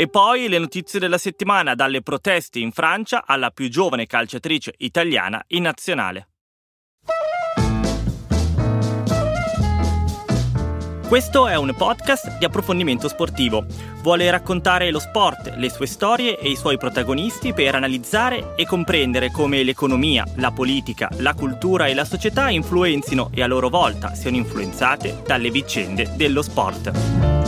E poi le notizie della settimana, dalle proteste in Francia alla più giovane calciatrice italiana in nazionale. Questo è un podcast di approfondimento sportivo. Vuole raccontare lo sport, le sue storie e i suoi protagonisti per analizzare e comprendere come l'economia, la politica, la cultura e la società influenzino e a loro volta siano influenzate dalle vicende dello sport.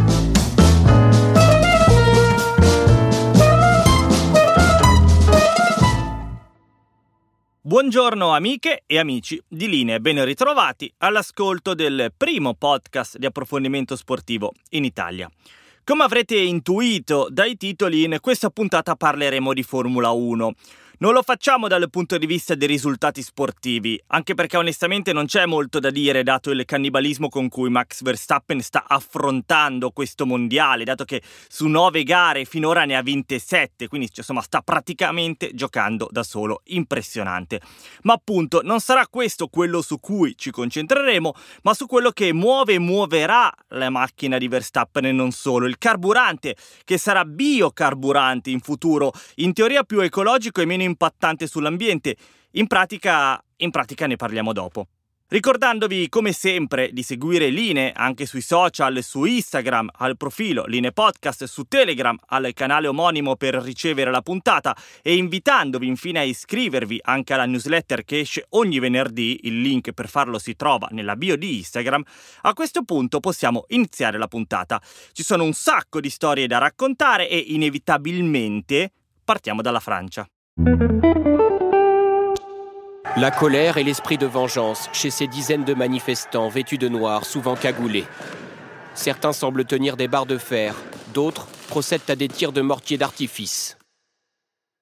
Buongiorno amiche e amici di Linee, ben ritrovati all'ascolto del primo podcast di approfondimento sportivo in Italia. Come avrete intuito dai titoli, in questa puntata parleremo di Formula 1. Non lo facciamo dal punto di vista dei risultati sportivi, anche perché onestamente non c'è molto da dire dato il cannibalismo con cui Max Verstappen sta affrontando questo mondiale, dato che su nove gare finora ne ha vinte sette, quindi insomma sta praticamente giocando da solo, impressionante. Ma appunto non sarà questo quello su cui ci concentreremo, ma su quello che muove e muoverà la macchina di Verstappen e non solo, il carburante, che sarà biocarburante in futuro, in teoria più ecologico e meno impattante sull'ambiente. In pratica, in pratica ne parliamo dopo. Ricordandovi come sempre di seguire Line anche sui social, su Instagram, al profilo Line Podcast, su Telegram, al canale omonimo per ricevere la puntata e invitandovi infine a iscrivervi anche alla newsletter che esce ogni venerdì, il link per farlo si trova nella bio di Instagram, a questo punto possiamo iniziare la puntata. Ci sono un sacco di storie da raccontare e inevitabilmente partiamo dalla Francia. La colère et l'esprit de vengeance chez ces dizaines de manifestants vêtus de noir, souvent cagoulés. Certains semblent tenir des barres de fer, d'autres procèdent à des tirs de mortier d'artifice.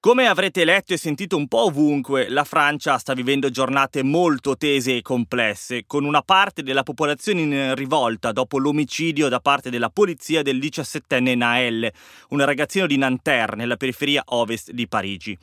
Come avrete letto e sentito un po' ovunque, la Francia sta vivendo giornate molto tese e complesse, con una parte della popolazione in rivolta dopo l'omicidio da parte della polizia del 17enne Naël, un ragazzino di Nanterre, nella periferia ovest di Parigi.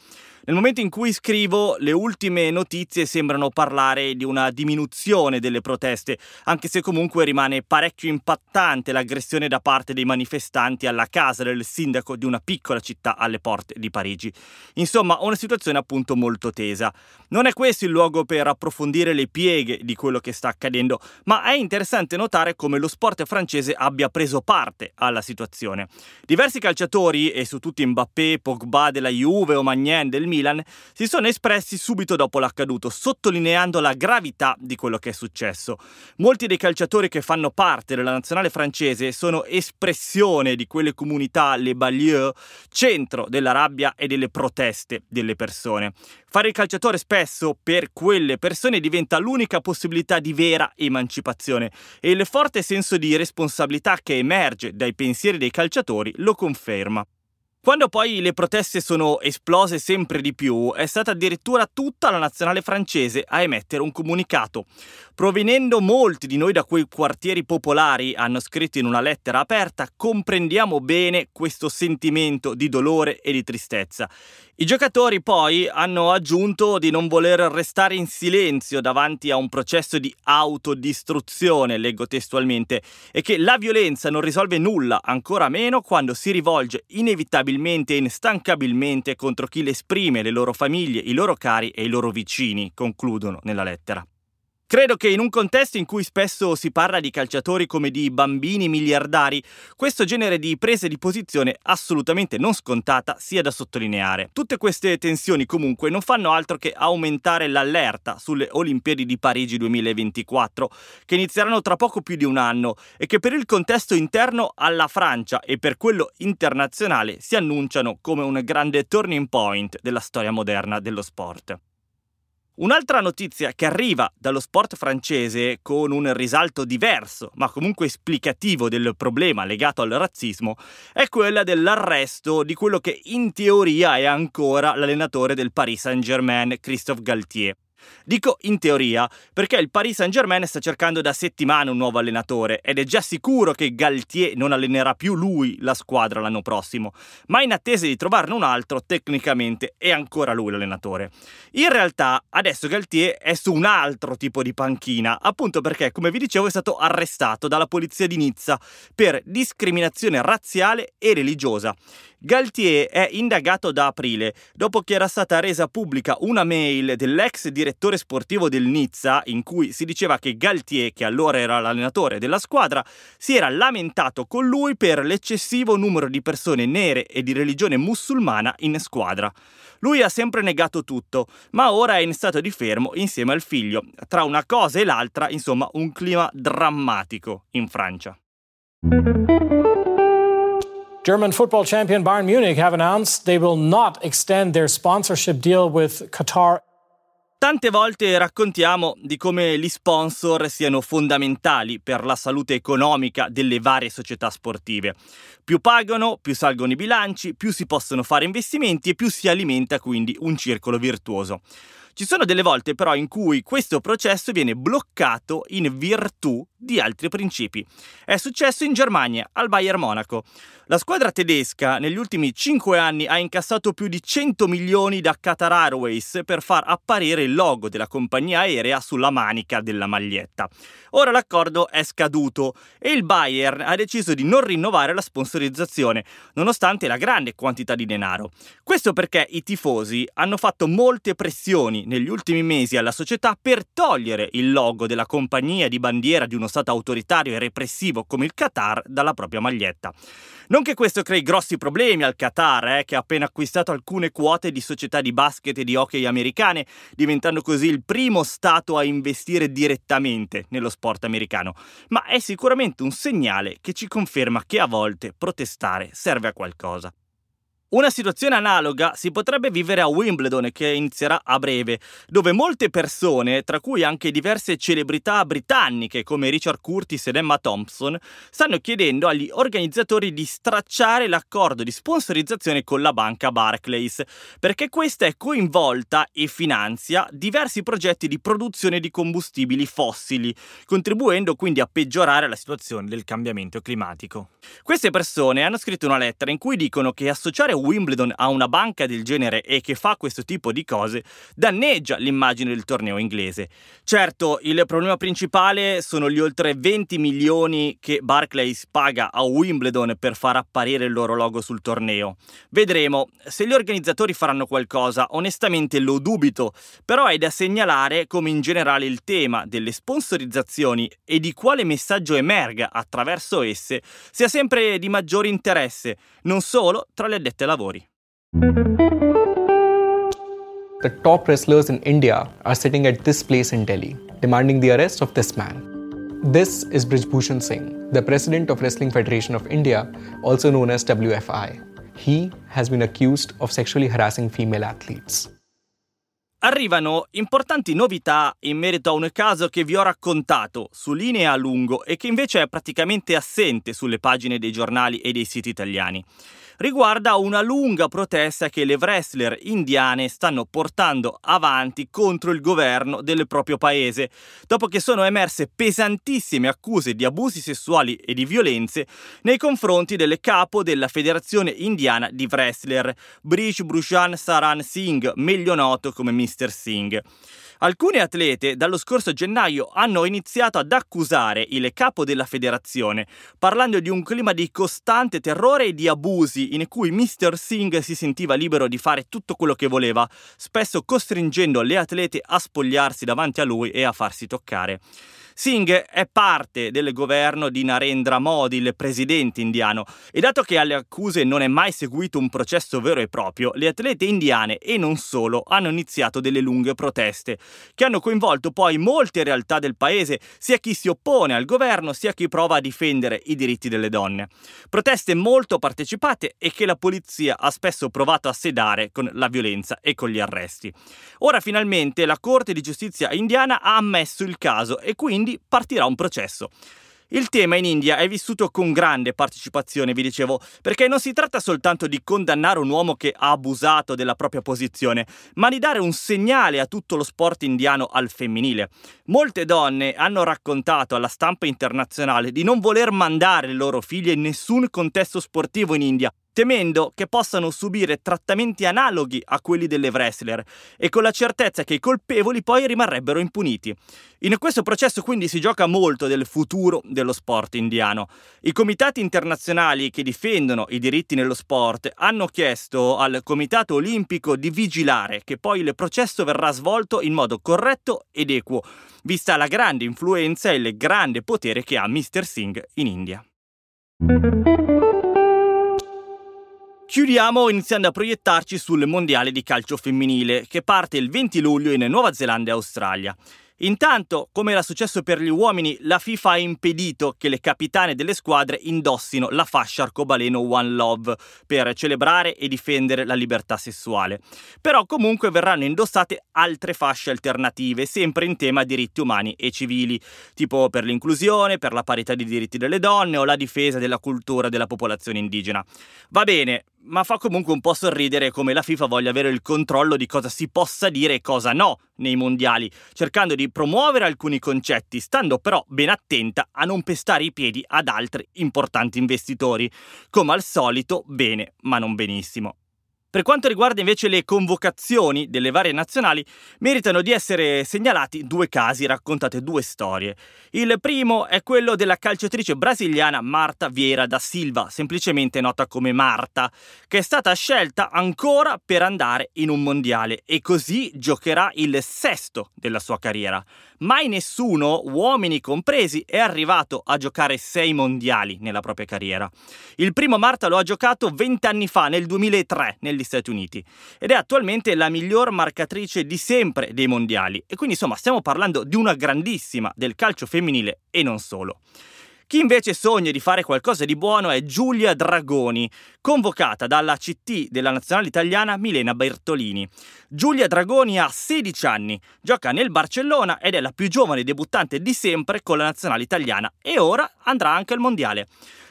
Nel momento in cui scrivo, le ultime notizie sembrano parlare di una diminuzione delle proteste, anche se comunque rimane parecchio impattante l'aggressione da parte dei manifestanti alla casa del sindaco di una piccola città alle porte di Parigi. Insomma, una situazione appunto molto tesa. Non è questo il luogo per approfondire le pieghe di quello che sta accadendo, ma è interessante notare come lo sport francese abbia preso parte alla situazione. Diversi calciatori, e su tutti Mbappé, Pogba della Juve o Magnen del Milan, Milan si sono espressi subito dopo l'accaduto, sottolineando la gravità di quello che è successo. Molti dei calciatori che fanno parte della nazionale francese sono espressione di quelle comunità, le banlieue, centro della rabbia e delle proteste delle persone. Fare il calciatore spesso per quelle persone diventa l'unica possibilità di vera emancipazione e il forte senso di responsabilità che emerge dai pensieri dei calciatori lo conferma. Quando poi le proteste sono esplose sempre di più, è stata addirittura tutta la nazionale francese a emettere un comunicato. Provenendo molti di noi da quei quartieri popolari, hanno scritto in una lettera aperta, comprendiamo bene questo sentimento di dolore e di tristezza. I giocatori poi hanno aggiunto di non voler restare in silenzio davanti a un processo di autodistruzione, leggo testualmente, e che la violenza non risolve nulla, ancora meno quando si rivolge inevitabilmente e instancabilmente contro chi le esprime, le loro famiglie, i loro cari e i loro vicini, concludono nella lettera. Credo che in un contesto in cui spesso si parla di calciatori come di bambini miliardari, questo genere di prese di posizione assolutamente non scontata sia da sottolineare. Tutte queste tensioni comunque non fanno altro che aumentare l'allerta sulle Olimpiadi di Parigi 2024, che inizieranno tra poco più di un anno e che per il contesto interno alla Francia e per quello internazionale si annunciano come un grande turning point della storia moderna dello sport. Un'altra notizia che arriva dallo sport francese con un risalto diverso, ma comunque esplicativo del problema legato al razzismo, è quella dell'arresto di quello che in teoria è ancora l'allenatore del Paris Saint-Germain, Christophe Galtier. Dico in teoria perché il Paris Saint-Germain sta cercando da settimane un nuovo allenatore ed è già sicuro che Galtier non allenerà più lui la squadra l'anno prossimo, ma in attesa di trovarne un altro, tecnicamente è ancora lui l'allenatore. In realtà adesso Galtier è su un altro tipo di panchina, appunto perché, come vi dicevo, è stato arrestato dalla polizia di Nizza per discriminazione razziale e religiosa. Galtier è indagato da aprile, dopo che era stata resa pubblica una mail dell'ex direttore sportivo del Nizza, in cui si diceva che Galtier, che allora era l'allenatore della squadra, si era lamentato con lui per l'eccessivo numero di persone nere e di religione musulmana in squadra. Lui ha sempre negato tutto, ma ora è in stato di fermo insieme al figlio. Tra una cosa e l'altra, insomma, un clima drammatico in Francia. German football champion Bayern Munich have announced they will not extend their sponsorship deal with Qatar Tante volte raccontiamo di come gli sponsor siano fondamentali per la salute economica delle varie società sportive. Più pagano, più salgono i bilanci, più si possono fare investimenti e più si alimenta quindi un circolo virtuoso. Ci sono delle volte però in cui questo processo viene bloccato in virtù di altri principi. È successo in Germania, al Bayern Monaco. La squadra tedesca negli ultimi 5 anni ha incassato più di 100 milioni da Qatar Airways per far apparire il logo della compagnia aerea sulla manica della maglietta. Ora l'accordo è scaduto e il Bayern ha deciso di non rinnovare la sponsorizzazione, nonostante la grande quantità di denaro. Questo perché i tifosi hanno fatto molte pressioni negli ultimi mesi alla società per togliere il logo della compagnia di bandiera di uno uno Stato autoritario e repressivo come il Qatar dalla propria maglietta. Non che questo crei grossi problemi al Qatar, eh, che ha appena acquistato alcune quote di società di basket e di hockey americane, diventando così il primo Stato a investire direttamente nello sport americano, ma è sicuramente un segnale che ci conferma che a volte protestare serve a qualcosa. Una situazione analoga si potrebbe vivere a Wimbledon che inizierà a breve, dove molte persone, tra cui anche diverse celebrità britanniche come Richard Curtis ed Emma Thompson, stanno chiedendo agli organizzatori di stracciare l'accordo di sponsorizzazione con la banca Barclays, perché questa è coinvolta e finanzia diversi progetti di produzione di combustibili fossili, contribuendo quindi a peggiorare la situazione del cambiamento climatico. Queste persone hanno scritto una lettera in cui dicono che associare Wimbledon ha una banca del genere e che fa questo tipo di cose, danneggia l'immagine del torneo inglese. Certo, il problema principale sono gli oltre 20 milioni che Barclays paga a Wimbledon per far apparire il loro logo sul torneo. Vedremo, se gli organizzatori faranno qualcosa, onestamente lo dubito, però è da segnalare come in generale il tema delle sponsorizzazioni e di quale messaggio emerga attraverso esse sia sempre di maggiore interesse, non solo tra le addette lavori. The top wrestlers in India are sitting at this place in Delhi, demanding the arrest of this man. This is Brijbhushan Singh, the president of Wrestling Federation of India, also known as WFI. He has been accused of sexually harassing female athletes. Arrivano importanti novità in merito a un caso che vi ho raccontato su linea a lungo e che invece è praticamente assente sulle pagine dei giornali e dei siti italiani riguarda una lunga protesta che le wrestler indiane stanno portando avanti contro il governo del proprio paese, dopo che sono emerse pesantissime accuse di abusi sessuali e di violenze nei confronti del capo della Federazione Indiana di Wrestler, Brish Brushan Saran Singh, meglio noto come Mr. Singh. Alcune atlete dallo scorso gennaio hanno iniziato ad accusare il capo della federazione, parlando di un clima di costante terrore e di abusi in cui Mr. Singh si sentiva libero di fare tutto quello che voleva, spesso costringendo le atlete a spogliarsi davanti a lui e a farsi toccare. Singh è parte del governo di Narendra Modi, il presidente indiano, e dato che alle accuse non è mai seguito un processo vero e proprio, le atlete indiane e non solo hanno iniziato delle lunghe proteste, che hanno coinvolto poi molte realtà del paese, sia chi si oppone al governo sia chi prova a difendere i diritti delle donne. Proteste molto partecipate e che la polizia ha spesso provato a sedare con la violenza e con gli arresti. Ora finalmente la Corte di giustizia indiana ha ammesso il caso e quindi quindi partirà un processo. Il tema in India è vissuto con grande partecipazione, vi dicevo, perché non si tratta soltanto di condannare un uomo che ha abusato della propria posizione, ma di dare un segnale a tutto lo sport indiano al femminile. Molte donne hanno raccontato alla stampa internazionale di non voler mandare le loro figlie in nessun contesto sportivo in India, temendo che possano subire trattamenti analoghi a quelli delle wrestler e con la certezza che i colpevoli poi rimarrebbero impuniti. In questo processo quindi si gioca molto del futuro dello sport indiano. I comitati internazionali che difendono i diritti nello sport hanno chiesto al Comitato Olimpico di vigilare che poi il processo verrà svolto in modo corretto ed equo, vista la grande influenza e il grande potere che ha Mr. Singh in India. Chiudiamo iniziando a proiettarci sul mondiale di calcio femminile che parte il 20 luglio in Nuova Zelanda e Australia. Intanto, come era successo per gli uomini, la FIFA ha impedito che le capitane delle squadre indossino la fascia arcobaleno One Love per celebrare e difendere la libertà sessuale. Però comunque verranno indossate altre fasce alternative, sempre in tema diritti umani e civili, tipo per l'inclusione, per la parità di diritti delle donne o la difesa della cultura della popolazione indigena. Va bene, ma fa comunque un po' sorridere come la FIFA voglia avere il controllo di cosa si possa dire e cosa no nei mondiali, cercando di promuovere alcuni concetti, stando però ben attenta a non pestare i piedi ad altri importanti investitori. Come al solito, bene, ma non benissimo. Per quanto riguarda invece le convocazioni delle varie nazionali, meritano di essere segnalati due casi, raccontate due storie. Il primo è quello della calciatrice brasiliana Marta Vieira da Silva, semplicemente nota come Marta, che è stata scelta ancora per andare in un mondiale e così giocherà il sesto della sua carriera. Mai nessuno, uomini compresi, è arrivato a giocare sei mondiali nella propria carriera. Il primo Marta lo ha giocato vent'anni fa, nel 2003, negli Stati Uniti, ed è attualmente la miglior marcatrice di sempre dei mondiali. E quindi insomma stiamo parlando di una grandissima del calcio femminile e non solo. Chi invece sogna di fare qualcosa di buono è Giulia Dragoni, convocata dalla CT della nazionale italiana Milena Bertolini. Giulia Dragoni ha 16 anni, gioca nel Barcellona ed è la più giovane debuttante di sempre con la nazionale italiana e ora andrà anche al mondiale.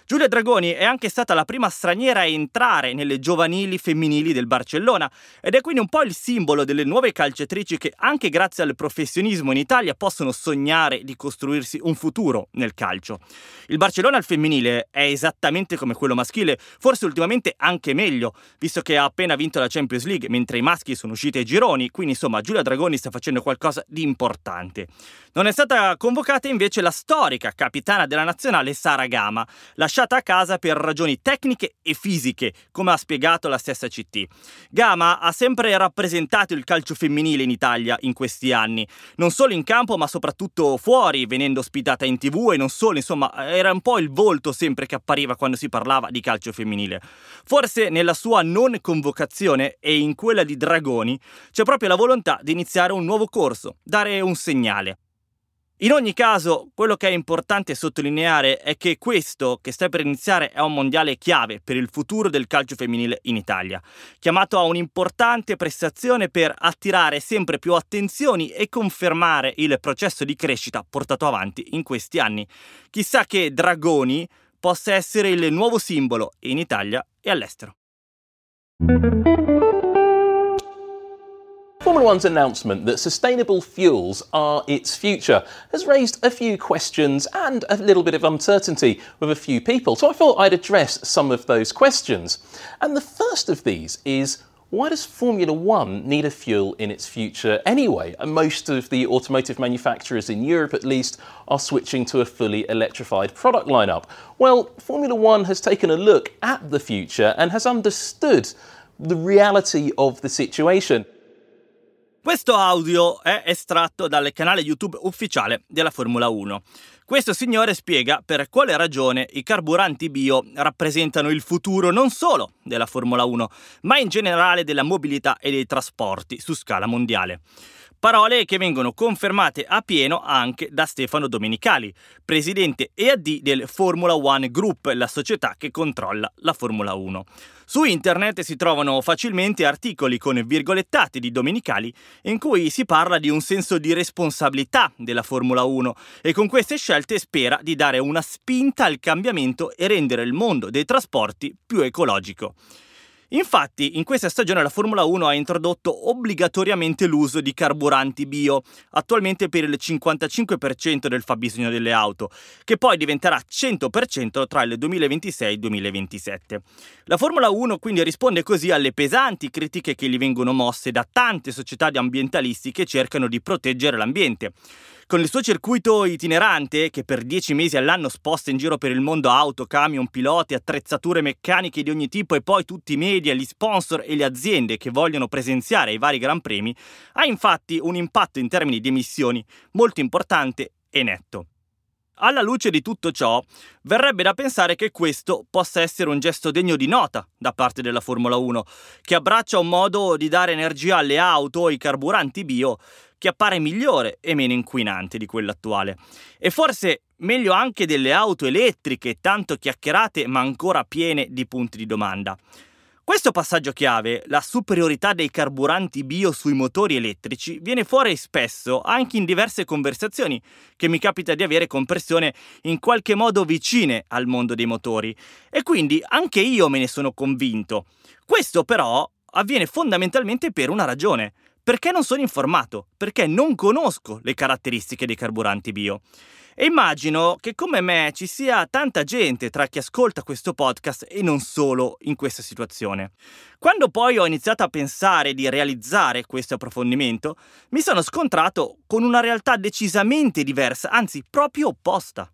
Giulia Dragoni è anche stata la prima straniera a entrare nelle giovanili femminili del Barcellona ed è quindi un po' il simbolo delle nuove calciatrici che anche grazie al professionismo in Italia possono sognare di costruirsi un futuro nel calcio. Il Barcellona al femminile è esattamente come quello maschile, forse ultimamente anche meglio, visto che ha appena vinto la Champions League mentre i maschi sono usciti ai gironi, quindi insomma Giulia Dragoni sta facendo qualcosa di importante. Non è stata convocata invece la storica capitana della nazionale Sara Gama, lasciata a casa per ragioni tecniche e fisiche, come ha spiegato la stessa CT. Gama ha sempre rappresentato il calcio femminile in Italia in questi anni, non solo in campo ma soprattutto fuori, venendo ospitata in tv e non solo, insomma era un po' il volto sempre che appariva quando si parlava di calcio femminile. Forse nella sua non convocazione e in quella di Dragoni c'è proprio la volontà di iniziare un nuovo corso, dare un segnale. In ogni caso, quello che è importante sottolineare è che questo che sta per iniziare è un mondiale chiave per il futuro del calcio femminile in Italia, chiamato a un'importante prestazione per attirare sempre più attenzioni e confermare il processo di crescita portato avanti in questi anni. Chissà che Dragoni possa essere il nuovo simbolo in Italia e all'estero. Formula One's announcement that sustainable fuels are its future has raised a few questions and a little bit of uncertainty with a few people. So I thought I'd address some of those questions. And the first of these is why does Formula One need a fuel in its future anyway? And most of the automotive manufacturers in Europe, at least, are switching to a fully electrified product lineup. Well, Formula One has taken a look at the future and has understood the reality of the situation. Questo audio è estratto dal canale YouTube ufficiale della Formula 1. Questo signore spiega per quale ragione i carburanti bio rappresentano il futuro non solo della Formula 1, ma in generale della mobilità e dei trasporti su scala mondiale. Parole che vengono confermate a pieno anche da Stefano Domenicali, presidente EAD del Formula One Group, la società che controlla la Formula 1. Su internet si trovano facilmente articoli con virgolettati di Domenicali in cui si parla di un senso di responsabilità della Formula 1 e con queste scelte spera di dare una spinta al cambiamento e rendere il mondo dei trasporti più ecologico. Infatti, in questa stagione la Formula 1 ha introdotto obbligatoriamente l'uso di carburanti bio, attualmente per il 55% del fabbisogno delle auto, che poi diventerà 100% tra il 2026 e il 2027. La Formula 1 quindi risponde così alle pesanti critiche che gli vengono mosse da tante società di ambientalisti che cercano di proteggere l'ambiente. Con il suo circuito itinerante, che per dieci mesi all'anno sposta in giro per il mondo auto, camion, piloti, attrezzature meccaniche di ogni tipo e poi tutti i media, gli sponsor e le aziende che vogliono presenziare ai vari Gran Premi, ha infatti un impatto in termini di emissioni molto importante e netto. Alla luce di tutto ciò, verrebbe da pensare che questo possa essere un gesto degno di nota da parte della Formula 1, che abbraccia un modo di dare energia alle auto o ai carburanti bio che appare migliore e meno inquinante di quello attuale. E forse meglio anche delle auto elettriche, tanto chiacchierate ma ancora piene di punti di domanda. Questo passaggio chiave, la superiorità dei carburanti bio sui motori elettrici, viene fuori spesso anche in diverse conversazioni che mi capita di avere con persone in qualche modo vicine al mondo dei motori e quindi anche io me ne sono convinto. Questo però avviene fondamentalmente per una ragione, perché non sono informato, perché non conosco le caratteristiche dei carburanti bio. E immagino che come me ci sia tanta gente tra chi ascolta questo podcast e non solo in questa situazione. Quando poi ho iniziato a pensare di realizzare questo approfondimento, mi sono scontrato con una realtà decisamente diversa, anzi proprio opposta.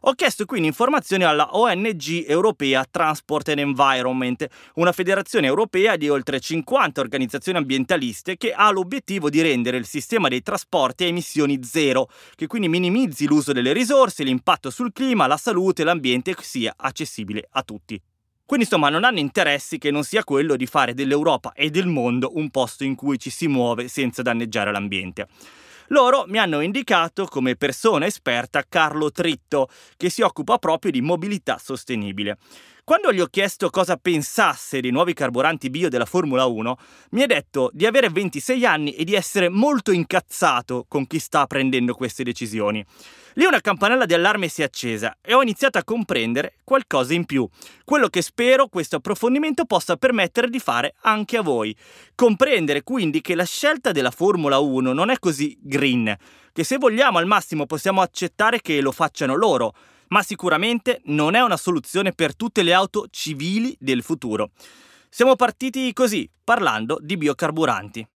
Ho chiesto quindi informazioni alla ONG europea Transport and Environment, una federazione europea di oltre 50 organizzazioni ambientaliste che ha l'obiettivo di rendere il sistema dei trasporti a emissioni zero, che quindi minimizzi l'uso delle risorse, l'impatto sul clima, la salute e l'ambiente e sia accessibile a tutti. Quindi insomma non hanno interessi che non sia quello di fare dell'Europa e del mondo un posto in cui ci si muove senza danneggiare l'ambiente. Loro mi hanno indicato come persona esperta Carlo Tritto, che si occupa proprio di mobilità sostenibile. Quando gli ho chiesto cosa pensasse dei nuovi carburanti bio della Formula 1, mi ha detto di avere 26 anni e di essere molto incazzato con chi sta prendendo queste decisioni. Lì una campanella di allarme si è accesa e ho iniziato a comprendere qualcosa in più, quello che spero questo approfondimento possa permettere di fare anche a voi. Comprendere quindi che la scelta della Formula 1 non è così green, che se vogliamo al massimo possiamo accettare che lo facciano loro, ma sicuramente non è una soluzione per tutte le auto civili del futuro. Siamo partiti così, parlando di biocarburanti.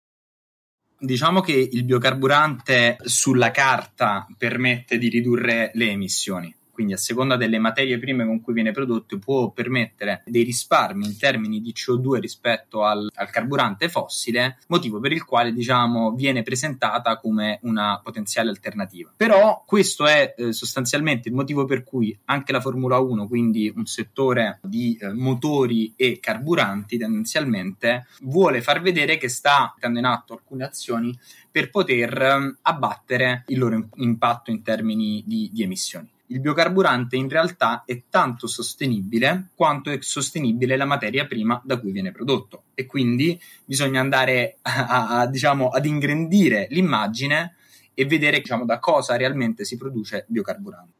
Diciamo che il biocarburante sulla carta permette di ridurre le emissioni quindi a seconda delle materie prime con cui viene prodotto può permettere dei risparmi in termini di CO2 rispetto al, al carburante fossile, motivo per il quale diciamo viene presentata come una potenziale alternativa. Però questo è eh, sostanzialmente il motivo per cui anche la Formula 1, quindi un settore di eh, motori e carburanti tendenzialmente, vuole far vedere che sta mettendo in atto alcune azioni per poter eh, abbattere il loro impatto in termini di, di emissioni il biocarburante in realtà è tanto sostenibile quanto è sostenibile la materia prima da cui viene prodotto e quindi bisogna andare a, a, diciamo, ad ingrandire l'immagine e vedere diciamo, da cosa realmente si produce biocarburante.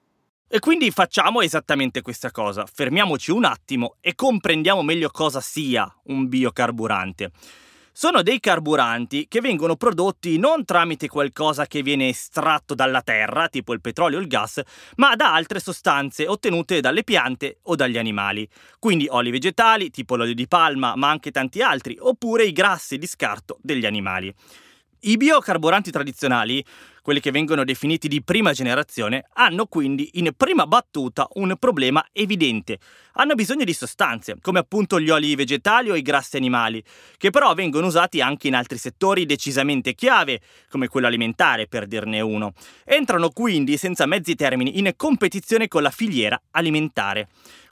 E quindi facciamo esattamente questa cosa, fermiamoci un attimo e comprendiamo meglio cosa sia un biocarburante. Sono dei carburanti che vengono prodotti non tramite qualcosa che viene estratto dalla terra, tipo il petrolio o il gas, ma da altre sostanze ottenute dalle piante o dagli animali. Quindi oli vegetali, tipo l'olio di palma, ma anche tanti altri, oppure i grassi di scarto degli animali. I biocarburanti tradizionali, quelli che vengono definiti di prima generazione, hanno quindi in prima battuta un problema evidente. Hanno bisogno di sostanze, come appunto gli oli vegetali o i grassi animali, che però vengono usati anche in altri settori decisamente chiave, come quello alimentare, per dirne uno. Entrano quindi senza mezzi termini in competizione con la filiera alimentare.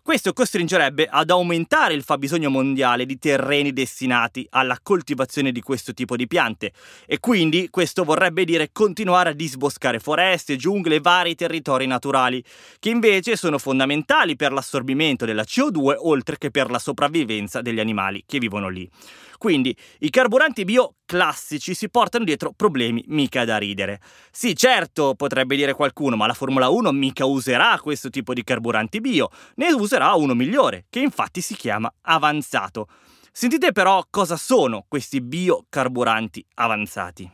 Questo costringerebbe ad aumentare il fabbisogno mondiale di terreni destinati alla coltivazione di questo tipo di piante e quindi questo vorrebbe dire continuare a disboscare foreste, giungle e vari territori naturali, che invece sono fondamentali per l'assorbimento della CO2 oltre che per la sopravvivenza degli animali che vivono lì. Quindi i carburanti bio classici si portano dietro problemi mica da ridere. Sì, certo, potrebbe dire qualcuno, ma la Formula 1 mica userà questo tipo di carburanti bio, ne userà uno migliore, che infatti si chiama avanzato. Sentite però cosa sono questi biocarburanti avanzati.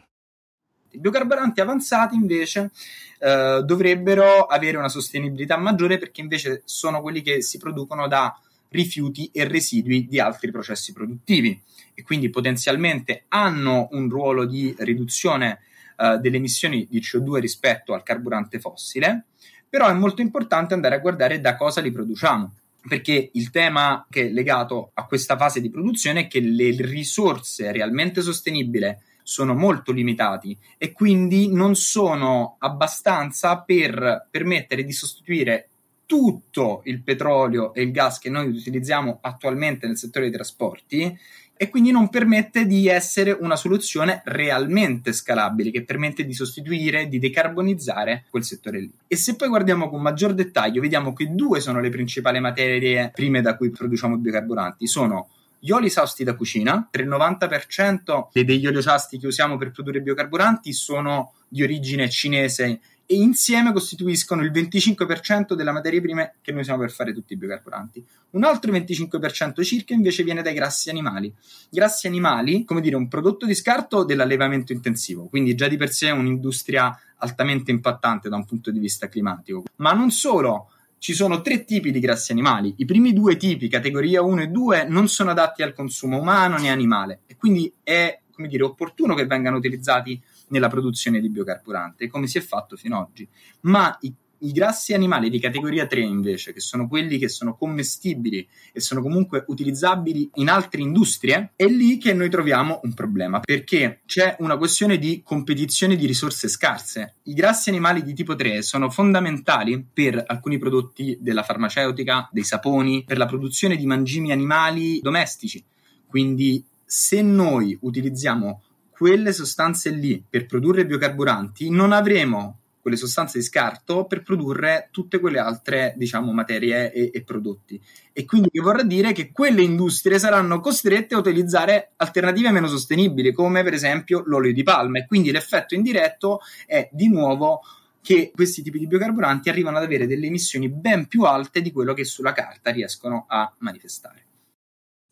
I biocarburanti avanzati invece eh, dovrebbero avere una sostenibilità maggiore perché invece sono quelli che si producono da rifiuti e residui di altri processi produttivi e quindi potenzialmente hanno un ruolo di riduzione uh, delle emissioni di CO2 rispetto al carburante fossile, però è molto importante andare a guardare da cosa li produciamo perché il tema che è legato a questa fase di produzione è che le risorse realmente sostenibili sono molto limitati e quindi non sono abbastanza per permettere di sostituire tutto il petrolio e il gas che noi utilizziamo attualmente nel settore dei trasporti e quindi non permette di essere una soluzione realmente scalabile che permette di sostituire, di decarbonizzare quel settore lì. E se poi guardiamo con maggior dettaglio, vediamo che due sono le principali materie prime da cui produciamo biocarburanti, sono gli oli sausti da cucina, il 90% degli oli sausti che usiamo per produrre biocarburanti sono di origine cinese e insieme costituiscono il 25% della materia prima che noi usiamo per fare tutti i biocarburanti. Un altro 25% circa invece viene dai grassi animali. Grassi animali, come dire, un prodotto di scarto dell'allevamento intensivo, quindi già di per sé è un'industria altamente impattante da un punto di vista climatico. Ma non solo, ci sono tre tipi di grassi animali. I primi due tipi, categoria 1 e 2, non sono adatti al consumo umano né animale e quindi è, come dire, opportuno che vengano utilizzati nella produzione di biocarburante, come si è fatto fino ad oggi. Ma i, i grassi animali di categoria 3 invece, che sono quelli che sono commestibili e sono comunque utilizzabili in altre industrie, è lì che noi troviamo un problema, perché c'è una questione di competizione di risorse scarse. I grassi animali di tipo 3 sono fondamentali per alcuni prodotti della farmaceutica, dei saponi, per la produzione di mangimi animali domestici. Quindi se noi utilizziamo quelle sostanze lì per produrre biocarburanti, non avremo quelle sostanze di scarto per produrre tutte quelle altre, diciamo, materie e, e, prodotti. E quindi che vorrà dire che quelle industrie saranno costrette a utilizzare alternative meno sostenibili, come per esempio l'olio di palma. E quindi l'effetto indiretto è di nuovo che questi tipi di biocarburanti arrivano ad avere delle emissioni ben più alte di quello che sulla carta riescono a manifestare.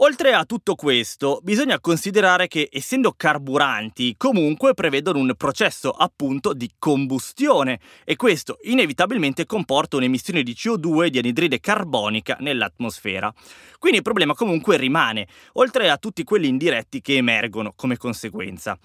Oltre a tutto questo, bisogna considerare che essendo carburanti comunque prevedono un processo appunto di combustione e questo inevitabilmente comporta un'emissione di CO2 e di anidride carbonica nell'atmosfera. Quindi il problema comunque rimane, oltre a tutti quelli indiretti che emergono come conseguenza.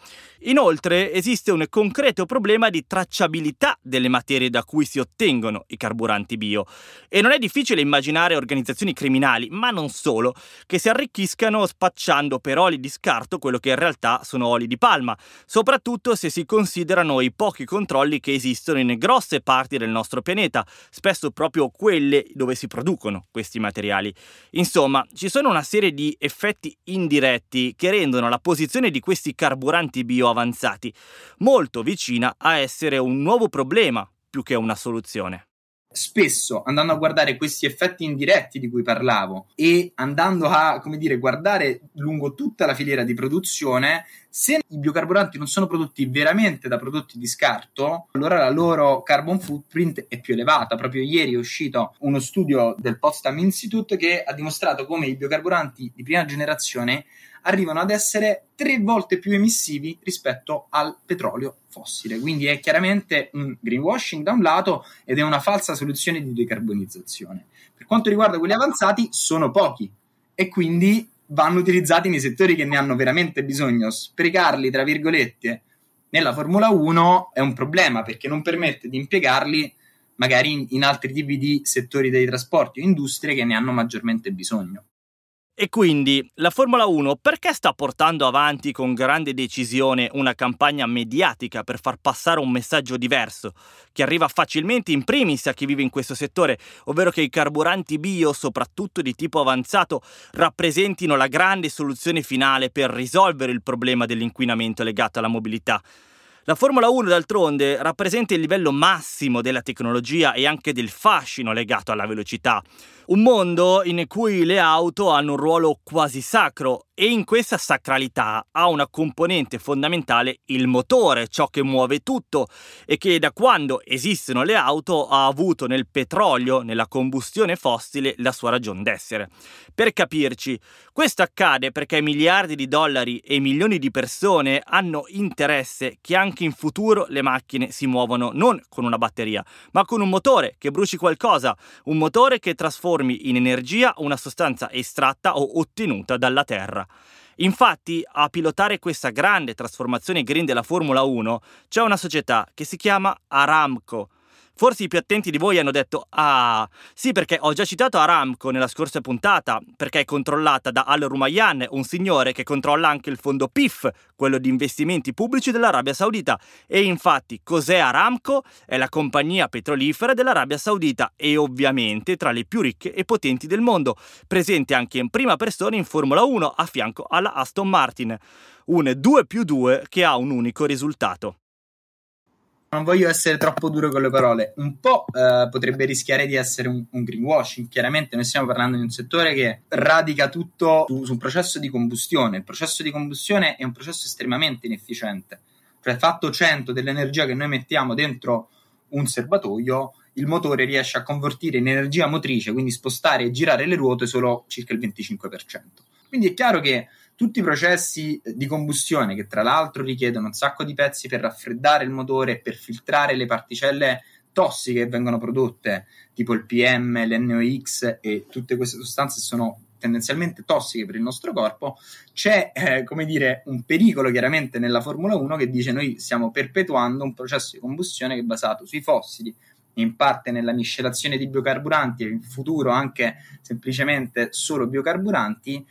Inoltre esiste un concreto problema di tracciabilità delle materie da cui si ottengono i carburanti bio e non è difficile immaginare organizzazioni criminali, ma non solo, che si arricchiscano spacciando per oli di scarto quello che in realtà sono oli di palma, soprattutto se si considerano i pochi controlli che esistono in grosse parti del nostro pianeta, spesso proprio quelle dove si producono questi materiali. Insomma, ci sono una serie di effetti indiretti che rendono la posizione di questi carburanti bio avanzati molto vicina a essere un nuovo problema più che una soluzione spesso andando a guardare questi effetti indiretti di cui parlavo e andando a, come dire, guardare lungo tutta la filiera di produzione, Se i biocarburanti non sono prodotti veramente da prodotti di scarto, allora la loro carbon footprint è più elevata. Proprio ieri è uscito uno studio del Potsdam Institute che ha dimostrato come i biocarburanti di prima generazione arrivano ad essere tre volte più emissivi rispetto al petrolio fossile. Quindi è chiaramente un greenwashing da un lato ed è una falsa soluzione di decarbonizzazione. Per quanto riguarda quelli avanzati, sono pochi e quindi vanno utilizzati nei settori che ne hanno veramente bisogno. Sprecarli, tra virgolette, nella Formula 1 è un problema perché non permette di impiegarli magari in, in altri tipi di settori dei trasporti o industrie che ne hanno maggiormente bisogno. E quindi la Formula 1 perché sta portando avanti con grande decisione una campagna mediatica per far passare un messaggio diverso, che arriva facilmente in primis a chi vive in questo settore, ovvero che i carburanti bio, soprattutto di tipo avanzato, rappresentino la grande soluzione finale per risolvere il problema dell'inquinamento legato alla mobilità? La Formula 1 d'altronde rappresenta il livello massimo della tecnologia e anche del fascino legato alla velocità. Un mondo in cui le auto hanno un ruolo quasi sacro e in questa sacralità ha una componente fondamentale il motore, ciò che muove tutto e che da quando esistono le auto ha avuto nel petrolio, nella combustione fossile, la sua ragione d'essere. Per capirci, questo accade perché miliardi di dollari e milioni di persone hanno interesse che anche in futuro le macchine si muovono non con una batteria, ma con un motore che bruci qualcosa, un motore che trasformi in energia una sostanza estratta o ottenuta dalla terra. Infatti, a pilotare questa grande trasformazione green della Formula 1 c'è una società che si chiama Aramco, Forse i più attenti di voi hanno detto Ah, sì perché ho già citato Aramco nella scorsa puntata, perché è controllata da Al Rumayyan, un signore che controlla anche il fondo PIF, quello di investimenti pubblici dell'Arabia Saudita. E infatti cos'è Aramco? È la compagnia petrolifera dell'Arabia Saudita e ovviamente tra le più ricche e potenti del mondo, presente anche in prima persona in Formula 1 a fianco alla Aston Martin. Un 2 più 2 che ha un unico risultato non voglio essere troppo duro con le parole, un po' eh, potrebbe rischiare di essere un, un, greenwashing. Chiaramente noi stiamo parlando di un settore che radica tutto su, su, un processo di combustione. Il processo di combustione è un processo estremamente inefficiente. Cioè, fatto 100 dell'energia che noi mettiamo dentro un serbatoio, il motore riesce a convertire in energia motrice, quindi spostare e girare le ruote solo circa il 25%. Quindi è chiaro che tutti i processi di combustione che tra l'altro richiedono un sacco di pezzi per raffreddare il motore e per filtrare le particelle tossiche che vengono prodotte, tipo il PM, l'NOx e tutte queste sostanze sono tendenzialmente tossiche per il nostro corpo, c'è eh, come dire un pericolo chiaramente nella Formula 1 che dice noi stiamo perpetuando un processo di combustione che è basato sui fossili, in parte nella miscelazione di biocarburanti e in futuro anche semplicemente solo biocarburanti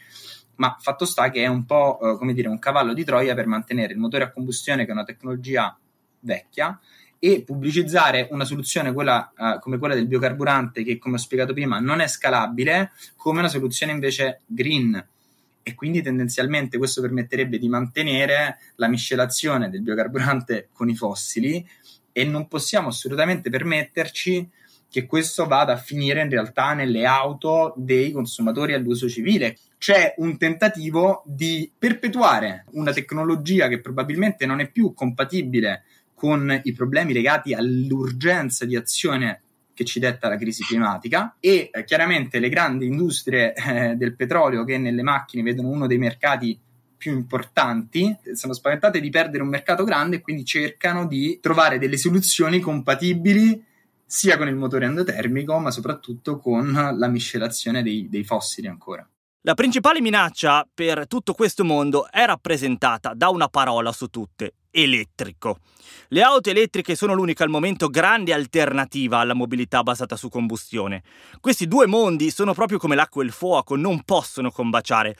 ma fatto sta che è un po' eh, come dire un cavallo di Troia per mantenere il motore a combustione che è una tecnologia vecchia e pubblicizzare una soluzione quella, uh, come quella del biocarburante che come ho spiegato prima non è scalabile come una soluzione invece green e quindi tendenzialmente questo permetterebbe di mantenere la miscelazione del biocarburante con i fossili e non possiamo assolutamente permetterci che questo vada a finire in realtà nelle auto dei consumatori all'uso civile. C'è un tentativo di perpetuare una tecnologia che probabilmente non è più compatibile con i problemi legati all'urgenza di azione che ci detta la crisi climatica e eh, chiaramente le grandi industrie eh, del petrolio che nelle macchine vedono uno dei mercati più importanti sono spaventate di perdere un mercato grande e quindi cercano di trovare delle soluzioni compatibili sia con il motore endotermico, ma soprattutto con la miscelazione dei, dei fossili ancora. La principale minaccia per tutto questo mondo è rappresentata da una parola su tutte, elettrico. Le auto elettriche sono l'unica al momento grande alternativa alla mobilità basata su combustione. Questi due mondi sono proprio come l'acqua e il fuoco, non possono combaciare.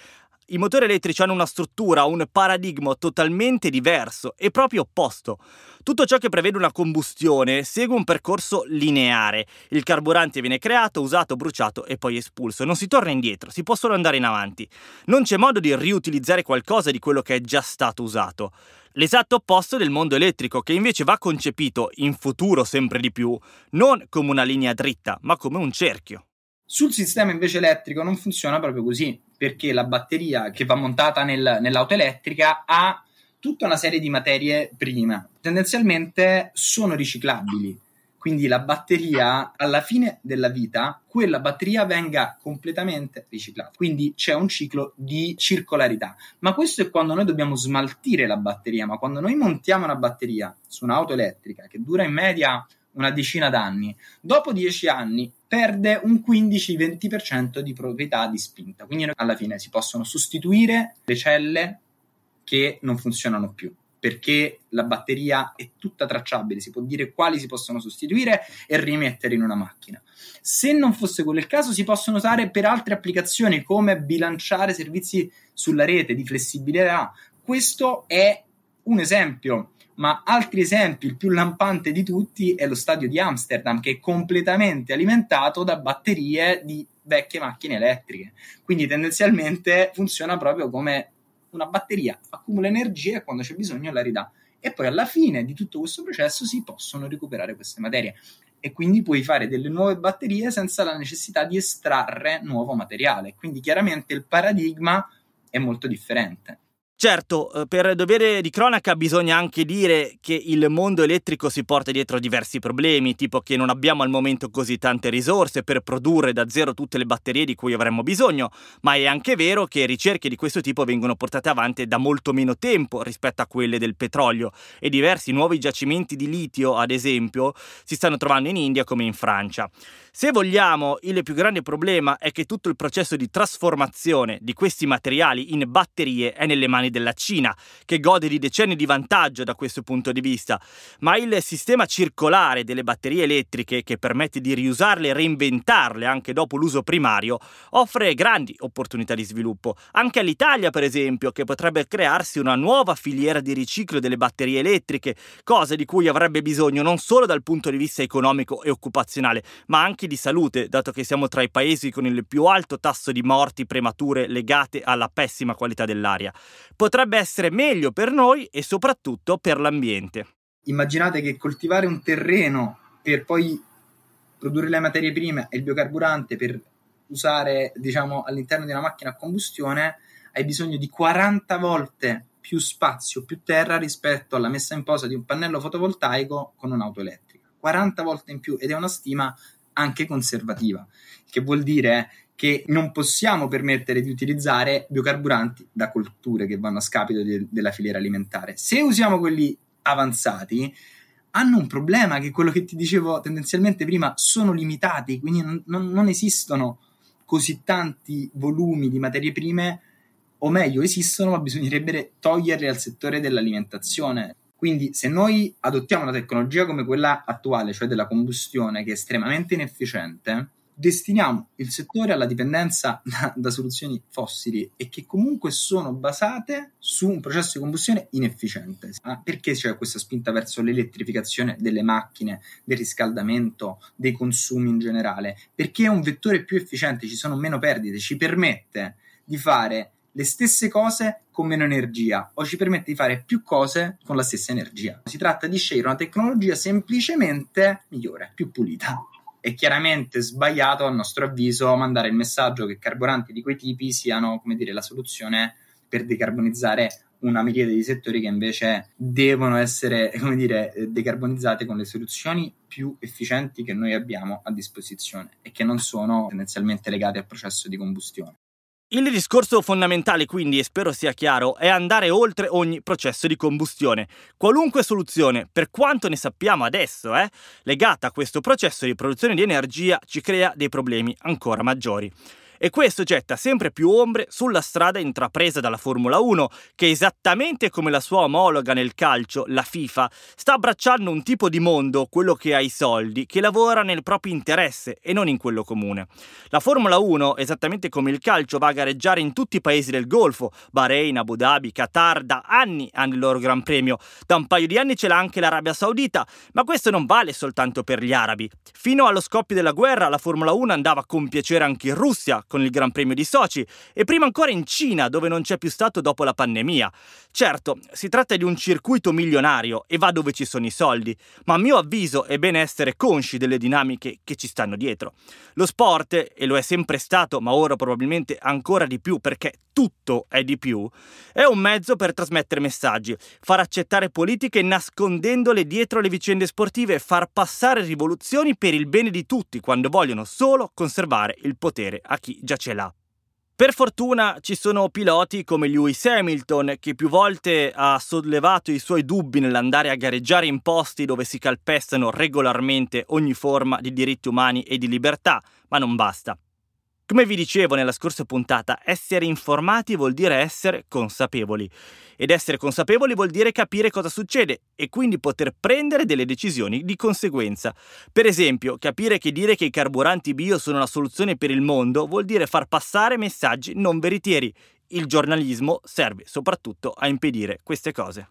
I motori elettrici hanno una struttura, un paradigma totalmente diverso e proprio opposto. Tutto ciò che prevede una combustione segue un percorso lineare. Il carburante viene creato, usato, bruciato e poi espulso. Non si torna indietro, si può solo andare in avanti. Non c'è modo di riutilizzare qualcosa di quello che è già stato usato. L'esatto opposto del mondo elettrico, che invece va concepito, in futuro sempre di più, non come una linea dritta, ma come un cerchio. Sul sistema invece elettrico non funziona proprio così, perché la batteria che va montata nel, nell'auto elettrica ha tutta una serie di materie prime. Tendenzialmente sono riciclabili. Quindi la batteria, alla fine della vita, quella batteria venga completamente riciclata. Quindi c'è un ciclo di circolarità. Ma questo è quando noi dobbiamo smaltire la batteria. Ma quando noi montiamo una batteria su un'auto elettrica che dura in media una decina d'anni, dopo dieci anni perde un 15-20% di proprietà di spinta. Quindi alla fine si possono sostituire le celle che non funzionano più perché la batteria è tutta tracciabile, si può dire quali si possono sostituire e rimettere in una macchina. Se non fosse quello il caso, si possono usare per altre applicazioni come bilanciare servizi sulla rete di flessibilità. Questo è un esempio, ma altri esempi, il più lampante di tutti è lo stadio di Amsterdam, che è completamente alimentato da batterie di vecchie macchine elettriche. Quindi tendenzialmente funziona proprio come una batteria accumula energia e quando c'è bisogno la ridà. E poi alla fine di tutto questo processo si possono recuperare queste materie e quindi puoi fare delle nuove batterie senza la necessità di estrarre nuovo materiale. Quindi chiaramente il paradigma è molto differente. Certo, eh, per dovere di cronaca bisogna anche dire che il mondo elettrico si porta dietro diversi problemi, tipo che non abbiamo al momento così tante risorse per produrre da zero tutte le batterie di cui avremmo bisogno, ma è anche vero che ricerche di questo tipo vengono portate avanti da molto meno tempo rispetto a quelle del petrolio e diversi nuovi giacimenti di litio, ad esempio, si stanno trovando in India come in Francia. Se vogliamo, il più grande problema è che tutto il processo di trasformazione di questi materiali in batterie è nelle mani della Cina, che gode di decenni di vantaggio da questo punto di vista, ma il sistema circolare delle batterie elettriche, che permette di riusarle e reinventarle anche dopo l'uso primario, offre grandi opportunità di sviluppo. Anche all'Italia, per esempio, che potrebbe crearsi una nuova filiera di riciclo delle batterie elettriche, cosa di cui avrebbe bisogno non solo dal punto di vista economico e occupazionale, ma anche di salute, dato che siamo tra i paesi con il più alto tasso di morti premature legate alla pessima qualità dell'aria. Potrebbe essere meglio per noi e soprattutto per l'ambiente. Immaginate che coltivare un terreno per poi produrre le materie prime e il biocarburante per usare, diciamo, all'interno di una macchina a combustione, hai bisogno di 40 volte più spazio, più terra rispetto alla messa in posa di un pannello fotovoltaico con un'auto elettrica. 40 volte in più ed è una stima anche conservativa, che vuol dire che non possiamo permettere di utilizzare biocarburanti da colture che vanno a scapito de- della filiera alimentare. Se usiamo quelli avanzati, hanno un problema che quello che ti dicevo tendenzialmente prima sono limitati, quindi non, non, esistono così tanti volumi di materie prime, o meglio, esistono, ma bisognerebbe toglierli al settore dell'alimentazione. Quindi se noi adottiamo una tecnologia come quella attuale, cioè della combustione, che è estremamente inefficiente, destiniamo il settore alla dipendenza da, da, soluzioni fossili e che comunque sono basate su un processo di combustione inefficiente. Ah, perché c'è questa spinta verso l'elettrificazione delle macchine, del riscaldamento, dei consumi in generale? Perché è un vettore più efficiente, ci sono meno perdite, ci permette di fare le stesse cose con meno energia o ci permette di fare più cose con la stessa energia. Si tratta di scegliere una tecnologia semplicemente migliore, più pulita. È chiaramente sbagliato, a nostro avviso, mandare il messaggio che carburanti di quei tipi siano, come dire, la soluzione per decarbonizzare una miriade di settori che invece devono essere, come dire, decarbonizzate con le soluzioni più efficienti che noi abbiamo a disposizione e che non sono tendenzialmente legate al processo di combustione. Il discorso fondamentale, quindi, e spero sia chiaro, è andare oltre ogni processo di combustione. Qualunque soluzione, per quanto ne sappiamo adesso, eh, legata a questo processo di produzione di energia, ci crea dei problemi ancora maggiori. E questo getta sempre più ombre sulla strada intrapresa dalla Formula 1, che esattamente come la sua omologa nel calcio, la FIFA, sta abbracciando un tipo di mondo, quello che ha i soldi, che lavora nel proprio interesse e non in quello comune. La Formula 1, esattamente come il calcio, va a gareggiare in tutti i paesi del Golfo, Bahrain, Abu Dhabi, Qatar, da anni hanno il loro Gran Premio. Da un paio di anni ce l'ha anche l'Arabia Saudita, ma questo non vale soltanto per gli arabi. Fino allo scoppio della guerra la Formula 1 andava a compiacere anche in Russia, con il Gran Premio di Sochi e prima ancora in Cina dove non c'è più stato dopo la pandemia. Certo, si tratta di un circuito milionario e va dove ci sono i soldi, ma a mio avviso è bene essere consci delle dinamiche che ci stanno dietro. Lo sport, e lo è sempre stato, ma ora probabilmente ancora di più perché tutto è di più, è un mezzo per trasmettere messaggi, far accettare politiche nascondendole dietro le vicende sportive e far passare rivoluzioni per il bene di tutti quando vogliono solo conservare il potere a chi già ce l'ha. Per fortuna ci sono piloti come Lewis Hamilton che più volte ha sollevato i suoi dubbi nell'andare a gareggiare in posti dove si calpestano regolarmente ogni forma di diritti umani e di libertà, ma non basta. Come vi dicevo nella scorsa puntata, essere informati vuol dire essere consapevoli. Ed essere consapevoli vuol dire capire cosa succede e quindi poter prendere delle decisioni di conseguenza. Per esempio, capire che dire che i carburanti bio sono la soluzione per il mondo vuol dire far passare messaggi non veritieri. Il giornalismo serve soprattutto a impedire queste cose.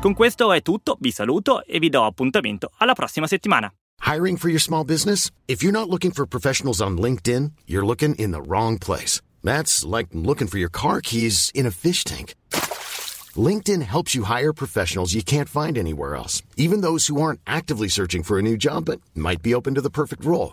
Con questo è tutto, vi saluto e vi do appuntamento alla prossima settimana. Hiring for your small business? If you're not looking for professionals on LinkedIn, you're looking in the wrong place. That's like looking for your car keys in a fish tank. LinkedIn helps you hire professionals you can't find anywhere else, even those who aren't actively searching for a new job but might be open to the perfect role.